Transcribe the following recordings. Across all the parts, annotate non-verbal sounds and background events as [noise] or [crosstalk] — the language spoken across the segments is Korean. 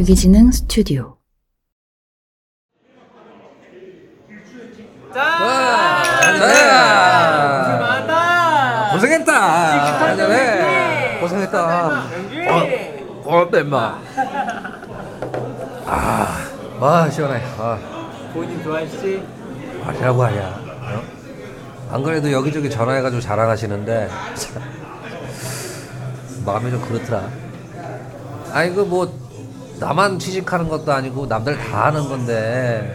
유기지능 스튜디오 자, 고생했다. 한잔해. 고생했다. 어, 어때 임마? 아, 와 시원해. 아, 본인 좋아하시지? 말이라고 하냐? 어? 안 그래도 여기저기 전화해가지고 자랑하시는데 참, [laughs] 마음이 좀 그렇더라. 아니 그뭐 나만 취직하는 것도 아니고 남들 다 하는 건데.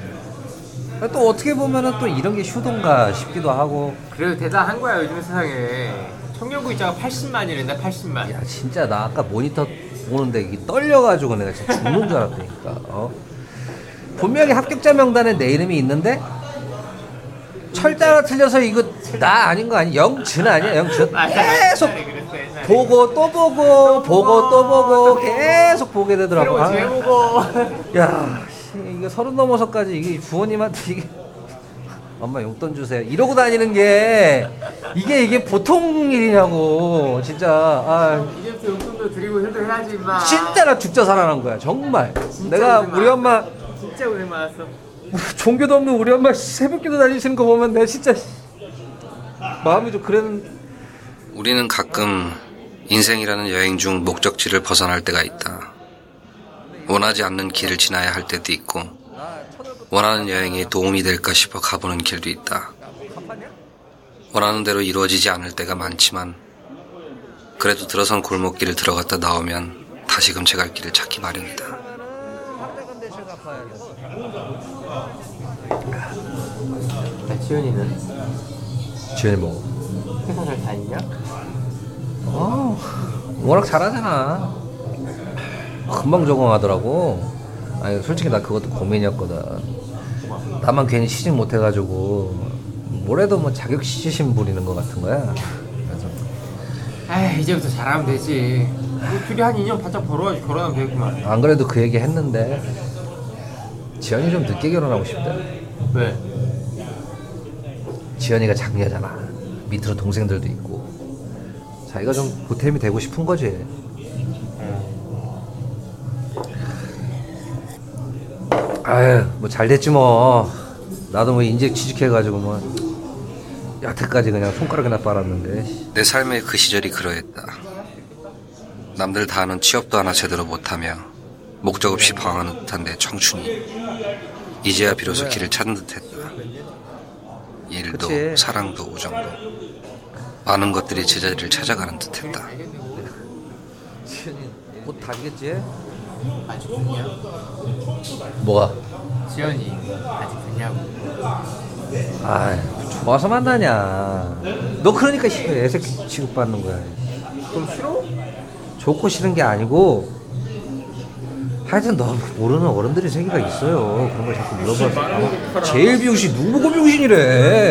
또 어떻게 보면은 또 이런 게 휴던가 싶기도 하고. 그래도 대단한 거야 요즘 세상에. 청년구입자가 80만이랬나 80만. 야 진짜 나 아까 모니터 보는데 이게 떨려가지고 내가 진짜 죽는 줄 알았다니까 어? 분명히 합격자 명단에 내 이름이 있는데 철자가 틀려서 이거 나 아닌 거 아니 영준 아니야? 영준? 계속 보고 또 보고 보고 또 보고. 계속 보게 되더라고. 아, [laughs] 야 씨, 이거 서른 넘어서까지 이게 부모님한테 이게 [laughs] 엄마 용돈 주세요. 이러고 다니는 게 이게 이게 보통 일이냐고 진짜. 아. 이제부터 용돈도 드리고 효도해야지 임마. 진짜 나 죽자 살아난 거야 정말. 진짜 내가 고생 우리 엄마 진짜 고생 많았어. [laughs] 종교도 없는 우리 엄마 새벽기도 다니시는 거 보면 내가 진짜 마음이 좀 그랬는 우리는 가끔 인생이라는 여행 중 목적지를 벗어날 때가 있다. 원하지 않는 길을 지나야 할 때도 있고, 원하는 여행에 도움이 될까 싶어 가보는 길도 있다. 원하는 대로 이루어지지 않을 때가 많지만, 그래도 들어선 골목길을 들어갔다 나오면 다시금 제갈 길을 찾기 마련이다. 야 지현이는 지현이 뭐 회사 잘 다니냐? 어, 워낙 잘하잖아. 금방 적응하더라고. 아니 솔직히 나 그것도 고민이었거든. 나만 괜히 취직 못해가지고 뭐래도 뭐 자격 시심 부리는 것 같은 거야. 그래서. 에이 이제부터 잘하면 되지. 뭐 둘이 한 2년 바짝 벌어가지고 결혼하면 되겠구만. 안 그래도 그 얘기 했는데 지연이 좀 늦게 결혼하고 싶대. 왜? 지연이가 장녀잖아. 밑으로 동생들도 있고 자기가 좀 보탬이 되고 싶은 거지 아유 뭐 잘 됐지 뭐 나도 뭐 인재 취직해가지고 뭐 여태까지 그냥 손가락이나 빨았는데 내 삶의 그 시절이 그러했다. 남들 다 하는 취업도 하나 제대로 못하며 목적 없이 방황하는 듯한 내 청춘이 이제야 비로소 길을 찾는 듯했다. 일도 그치. 사랑도 우정도 많은 것들이 제자리를 찾아가는 듯했다. 지연이 곧 다지겠지? 아직 됐냐? 뭐가? 지현이 아직 됐냐고 아 좋아서 만나냐 너 그러니까 씨, 애새 취급받는 거야 그럼 싫어? 좋고 싫은 게 아니고 하여튼 너 모르는 어른들이 세계가 있어요 그런 걸 자꾸 물어봐서 제일 비웃이 누구 보고 비웃이래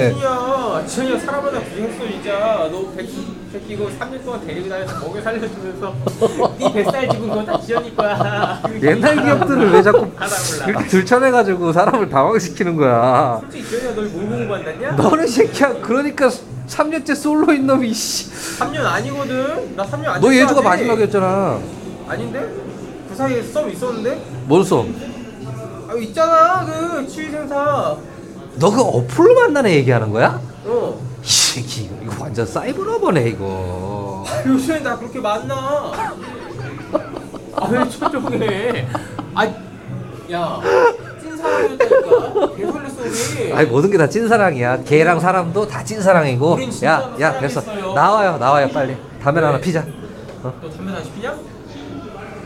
야 지현이가 사람 하나 구했어 진짜 너 백, 새끼고 3년 동안 데리고 다녀서 먹여 살려주면서 [laughs] 네 뱃살 집은 그거 다 지현이 거야 [laughs] 옛날 기억들을 왜 자꾸 하다 몰라 이렇게 들춰내가지고 사람을 당황시키는 거야 솔직히 지현이가 널뭘 보고 만났냐? 너는 새끼야 그러니까 3년째 솔로인 놈이 씨. 3년 아니거든 나 3년 아니야 너 예주가 마지막이었잖아 아닌데? 그 사이에 썸 있었는데? 뭔 써? 아 있잖아 그 치위생사 너 그 어플로 만나는 얘기하는 거야? 어. 이 새끼 이거, 이거 완전 사이버러버네 이거. 요즘에 나 그렇게 만나. 아왜 초조해? 아 야 찐사랑이었다니까. 개설레 소리. 아니 모든 게 다 찐사랑이야. 개랑 사람도 다 찐사랑이고. 우린 진짜로 야야 됐어 사랑했어요. 나와요 나와요 빨리. 담배 왜? 하나 피자. 어? 너 담배 다시 피냐?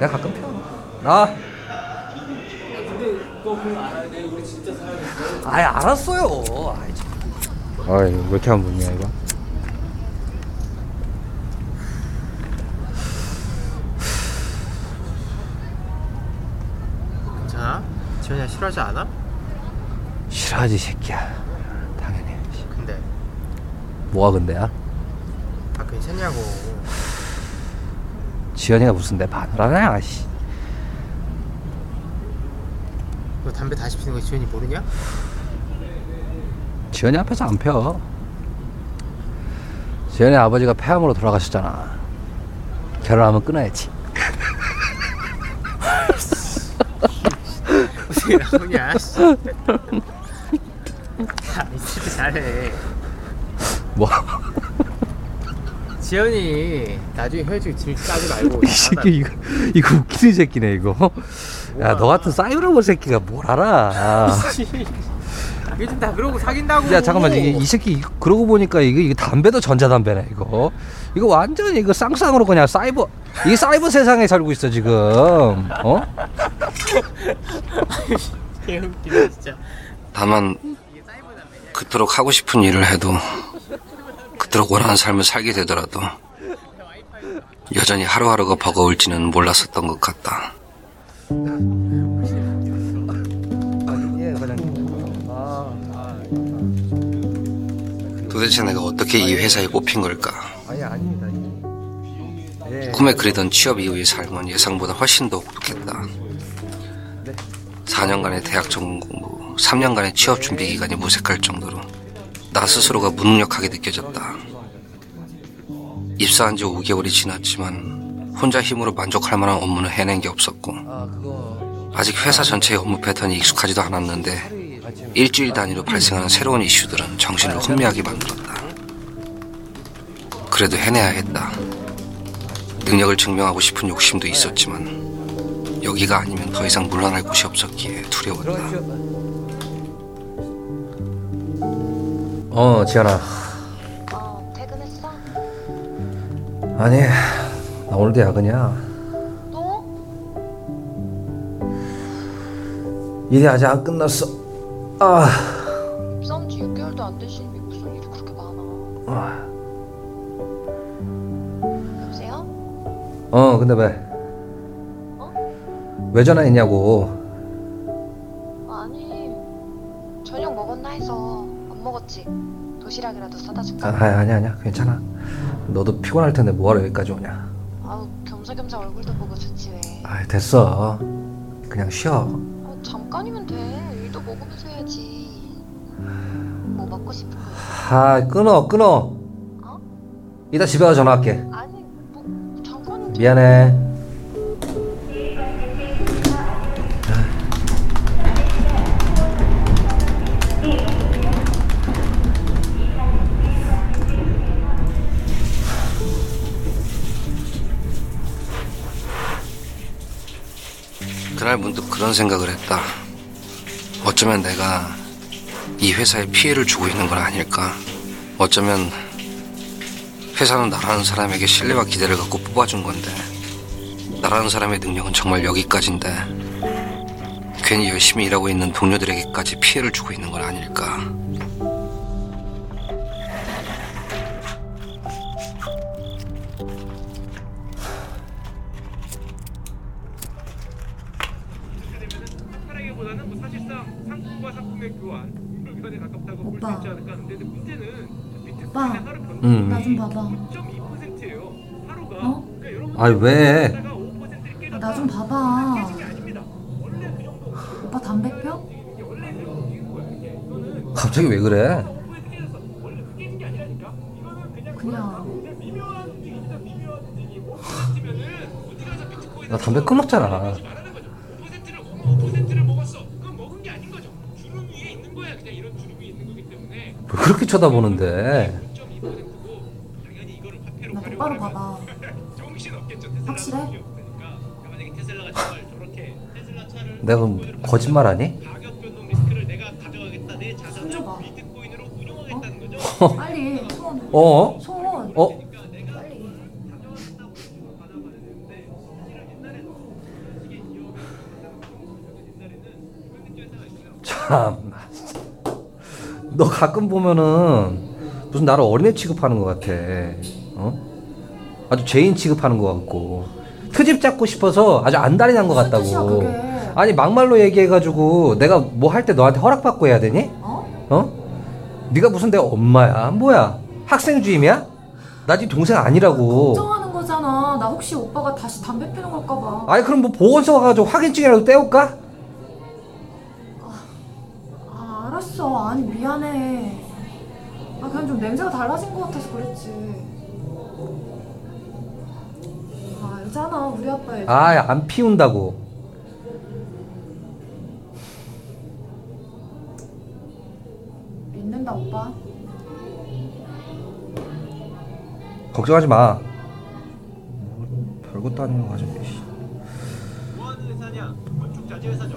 내가 가끔 펴 나와 근데 그거 그거 알아야 돼. 우리 진짜 사랑했어. 아이 알았어요. 아이 참. 아이 왜 이렇게 안 붙냐 이거 괜찮아? 지현이가 싫어하지 않아? 싫어하지 이 새끼야 당연히 근데 뭐가 근데야? 아 괜찮냐고 지연이가 무슨 내 마누라냐 씨. 너 담배 다시 피는 거 지현이 모르냐? 지연이 앞에서 안 펴. 지연이 아버지가 폐암으로 돌아가셨잖아. 결혼하면 끊어야지. 어떻게 나오냐. 야 있을 때 잘해 뭐? 지현이 나중에 헤어지고 짐 싸지 [laughs] 말고 이 새끼 이거 이거 웃기는 새끼네 이거. 야 너 같은 사이버러버 새끼가 뭘 알아? [laughs] 요즘 다 그러고 사귄다고 야 잠깐만 이, 이 새끼 이거 그러고 보니까 이거 이거 담배도 전자담배네 이거. 이거 완전히 이거 쌍쌍으로 그냥 사이버 이 사이버 세상에 살고 있어 지금. 어? 개웃기네 진짜 다만 그토록 하고 싶은 일을 해도 그토록 원하는 삶을 살게 되더라도 여전히 하루하루가 버거울지는 몰랐었던 것 같다. 도대체 내가 어떻게 이 회사에 뽑힌 걸까? 예. 꿈에 그리던 취업 이후의 삶은 예상보다 훨씬 더 혹독했다. 4년간의 대학 전공 공부, 3년간의 취업 준비 기간이 무색할 정도로 나 스스로가 무능력하게 느껴졌다. 입사한 지 5개월이 지났지만 혼자 힘으로 만족할 만한 업무는 해낸 게 없었고 아 아직 회사 전체의 업무 패턴이 익숙하지도 않았는데 일주일 단위로 발생하는 새로운 이슈들은 정신을 혼미하게 만들었다. 그래도 해내야겠다. 능력을 증명하고 싶은 욕심도 있었지만 여기가 아니면 더 이상 물러날 곳이 없었기에 두려웠다. 어 지현아. 어, 퇴근했어? 아니 나 오늘도 야근이야. 또? 일이 아직 안 끝났어. 아. 싸운 지 6개월도 안 되시니 무슨 일이 그렇게 많아? 여보세요? 어 근데 왜? 어? 왜 전화했냐고. 아니, 저녁 먹었나 해서 안 먹었지? 도시락이라도 사다 줄까? 아 아니 아니야 괜찮아. 너도 피곤할 텐데 뭐하러 여기까지 오냐. 아우, 겸사겸사 얼굴도 보고 좋지 왜? 아 됐어. 그냥 쉬어. 아 끊어 끊어. 어? 이따 집에 가서 전화할게. 아니, 뭐 잠깐인데. 미안해. 그날 문득 그런 생각을 했다. 어쩌면 내가 이 회사에 피해를 주고 있는 건 아닐까? 어쩌면 회사는 나라는 사람에게 신뢰와 기대를 갖고 뽑아준 건데 나라는 사람의 능력은 정말 여기까지인데 괜히 열심히 일하고 있는 동료들에게까지 피해를 주고 있는 건 아닐까? 냥 미묘한 움직임이다. 미묘한 움직임. 5%면은 어디 가서 비트코인 나 담배 끊었잖아. 거죠. 5%를 5%를 내가 그럼 거짓말하니? 가격 변동 리스크를 내가 가져가겠다. 내손 자산을 줘봐. 비트코인으로 운용하겠다는 거죠. 빨리 손. 어? 손. 어? 빨리. 참. 너 가끔 보면은 무슨 나를 어린애 취급하는 것 같아. 어? 아주 죄인 취급하는 것 같고. 트집 잡고 싶어서 아주 안달이 난 것 무슨 뜻이야, 같다고. 그게? 아니 막말로 얘기해가지고 내가 뭐 할 때 너한테 허락받고 해야 되니? 어? 어? 네가 무슨 내 엄마야? 뭐야? 학생 주임이야? 나 네 동생 아니라고. 걱정하는 거잖아. 나 혹시 오빠가 다시 담배 피는 걸까 봐. 아니 그럼 뭐 보건소 가가지고 확인증이라도 떼올까? 아, 알았어. 아니 미안해. 아 그냥 좀 냄새가 달라진 것 같아서 그랬지. 아 알잖아 우리 아빠 얘기. 아안 피운다고. 된다 오빠. 걱정하지 마. 별것도 아닌 거 가지고 뭐 하는 회사냐 건축 자재 회사죠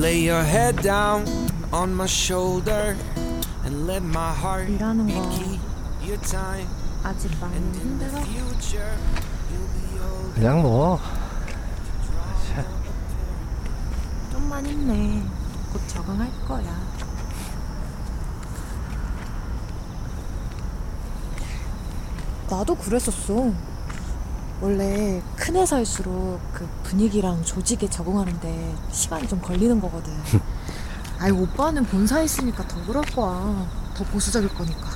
Lay your head down on my shoulder. 일하는 거. 아직 많이 힘들어? 그냥 뭐 좀만 힘내. 곧 적응할 거야. 나도 그랬었어. 원래 큰 회사일수록 그 분위기랑 조직에 적응하는데 시간이 좀 걸리는 거거든. [laughs] 아이 오빠는 본사에 있으니까 더 그럴 거야. 더 보수적일 거니까.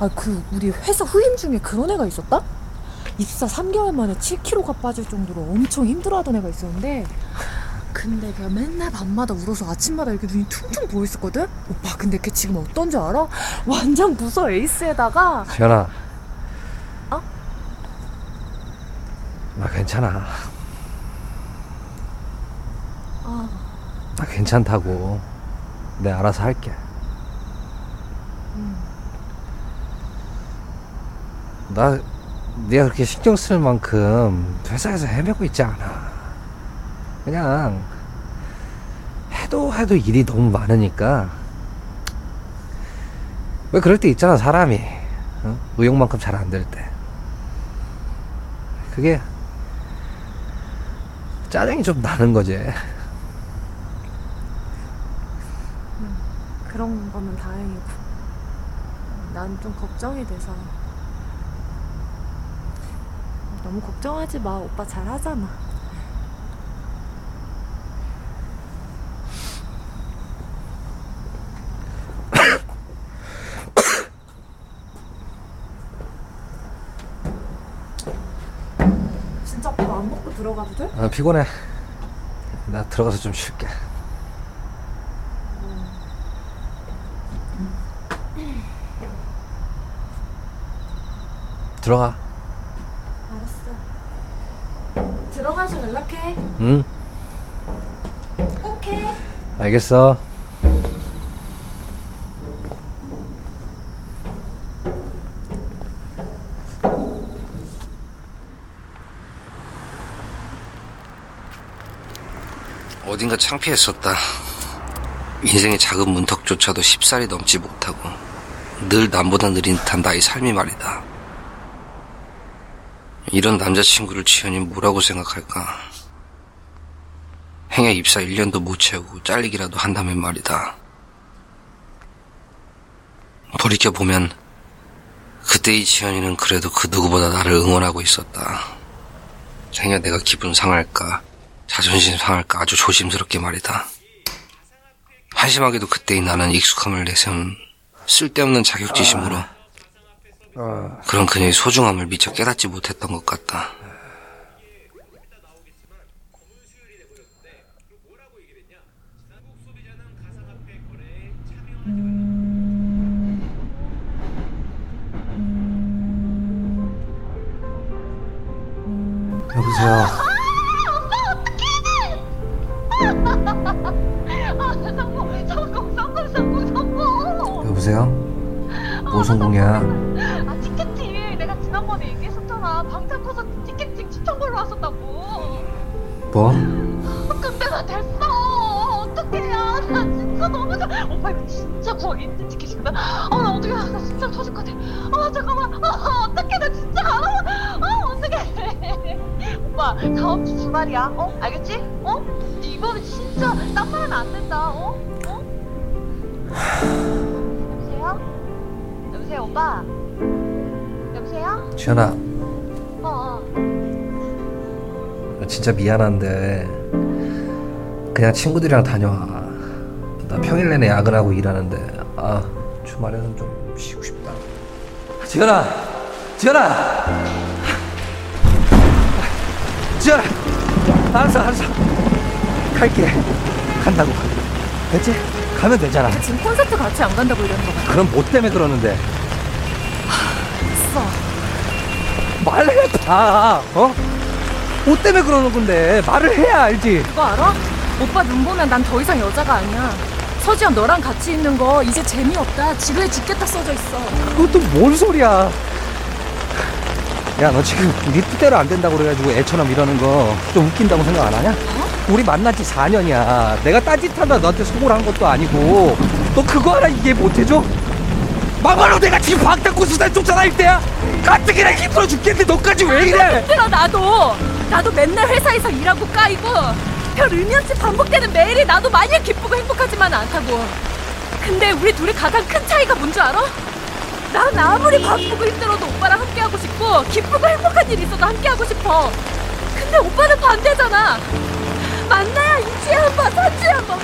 아 그 우리 회사 후임 중에 그런 애가 있었다? 입사 3개월 만에 7kg가 빠질 정도로 엄청 힘들어하던 애가 있었는데 근데 걔가 맨날 밤마다 울어서 아침마다 이렇게 눈이 퉁퉁 부어 있었거든? 오빠 근데 걔 지금 어떤 줄 알아? 완전 부서 에이스에다가 지현아. 어? 나 괜찮아. 아, 나 괜찮다고. 내 알아서 할게. 음. 나 네가 그렇게 신경 쓸 만큼 회사에서 헤매고 있지 않아. 그냥 해도 해도 일이 너무 많으니까 왜 그럴 때 있잖아 사람이 어? 의욕만큼 잘 안 될 때. 그게 짜증이 좀 나는 거지. 그런 거면 다행이고 난 좀 걱정이 돼서 너무 걱정하지 마 오빠 잘 하잖아 [coughs] 진짜 오빠 안 먹고 들어가도 돼? 아, 피곤해. 나 들어가서 좀 쉴게. 들어가. 알았어 들어가서 연락해 응. 꼭 해. 알겠어. 어딘가 창피했었다. 인생의 작은 문턱조차도 10살이 넘지 못하고 늘 남보다 느린 듯한 나의 삶이 말이다. 이런 남자친구를 지연이 뭐라고 생각할까? 행여 입사 1년도 못 채우고 잘리기라도 한다면 말이다. 돌이켜보면 그때의 지연이는 그래도 그 누구보다 나를 응원하고 있었다. 행여 내가 기분 상할까 자존심 상할까 아주 조심스럽게 말이다. 한심하게도 그때의 나는 익숙함을 내세운 쓸데없는 자격지심으로 그런 그녀의 소중함을 미처 깨닫지 못했던 것 같다. 여보세요. 아, 성공, 성공, 성공, 성공, 성공. 여보세요. 뭐 성공이야? 뭐? 근데 나 됐어. 어떡해. 아, 나 진짜 너무 좋아. 오빠 이거 진짜 거의 인증 티켓이거든. 아, 나 어떡해. 아, 나 진짜 터질 것 같아. 아, 잠깐만. 아, 어떡해. 나 진짜 안 와. 아, 어떡해. [laughs] 오빠, 다음 주 주말이야. 어? 알겠지? 어? 이번에 진짜 딴 말은 안 된다. 어? 어? 여보세요? 여보세요, 오빠? 여보세요? 지현아, 어, 어. 나 진짜 미안한데 그냥 친구들이랑 다녀와. 나 평일 내내 야근하고 일하는데 아 주말에는 좀 쉬고 싶다. 지현아, 지현아, 지현아, 알았어, 알았어. 갈게. 간다고. 됐지? 가면 되잖아. 지금 콘서트 같이 안 간다고 이러는 거야 그럼 뭐 때문에 그러는데? 알았어. 말해봐 어? 뭐 때문에 그러는 건데 말을 해야 알지 그거 알아? 오빠 눈 보면 난 더 이상 여자가 아니야. 서지현 너랑 같이 있는 거 이제 재미없다. 지루해 죽겠다 써져 있어. 그것도 뭔 소리야 야 너 지금 네 뜻대로 안 된다고 그래가지고 애처럼 이러는 거 좀 웃긴다고 생각 안 하냐? 우리 만난 지 4년이야 내가 딴짓하다 너한테 속을 한 것도 아니고 너 그거 하나 이해 못해줘? 막말로 내가 지금 방탄 고 수단 쫓아다닐 때야 가뜩이나 힘들어 죽겠는데 너까지 왜 이래 힘들어 나도. 나도 맨날 회사에서 일하고 까이고 별 의미 없이 반복되는 매일이 나도 마냥 기쁘고 행복하지만 않다고. 근데 우리 둘이 가장 큰 차이가 뭔 줄 알아? 난 아무리 바쁘고 힘들어도 오빠랑 함께하고 싶고 기쁘고 행복한 일 있어도 함께하고 싶어. 근데 오빠는 반대잖아. 만나야 이주에 한 번, 삼주에 한 번.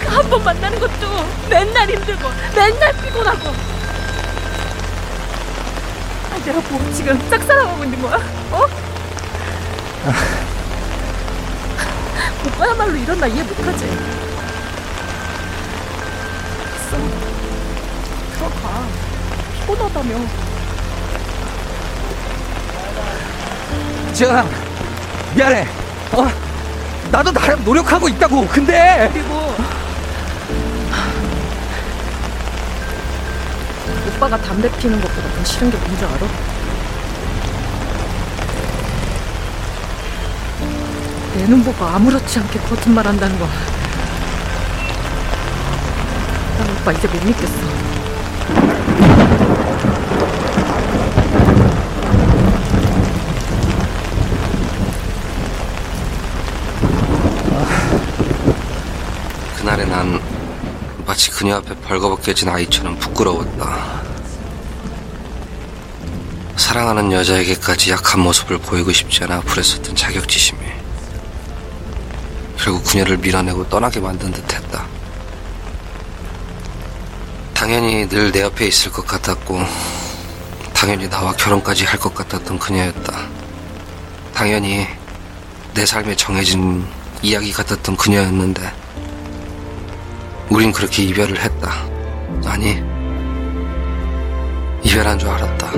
그 한 번 만나는 것도 맨날 힘들고 맨날 피곤하고. 아, 내가 뭐 지금 짝사랑하고 있는 거야? 어? [laughs] 오빠야말로 이런 나 이해 못하지. 됐어. 들어가. 피곤하다며. 지현아 미안해 어? 나도 나름 노력하고 있다고 근데 그리고 오빠가 담배 피는 것보다 더 싫은 게 뭔지 알아? 내 눈 보고 아무렇지 않게 거짓말 한다는 거. 난 오빠 이제 못 믿겠어. 그날의 난 마치 그녀 앞에 벌거벗겨진 아이처럼 부끄러웠다. 사랑하는 여자에게까지 약한 모습을 보이고 싶지 않아 불했었던 자격지심이 그리고 그녀를 밀어내고 떠나게 만든 듯 했다. 당연히 늘 내 옆에 있을 것 같았고, 당연히 나와 결혼까지 할 것 같았던 그녀였다. 당연히 내 삶에 정해진 이야기 같았던 그녀였는데, 우린 그렇게 이별을 했다. 아니, 이별한 줄 알았다.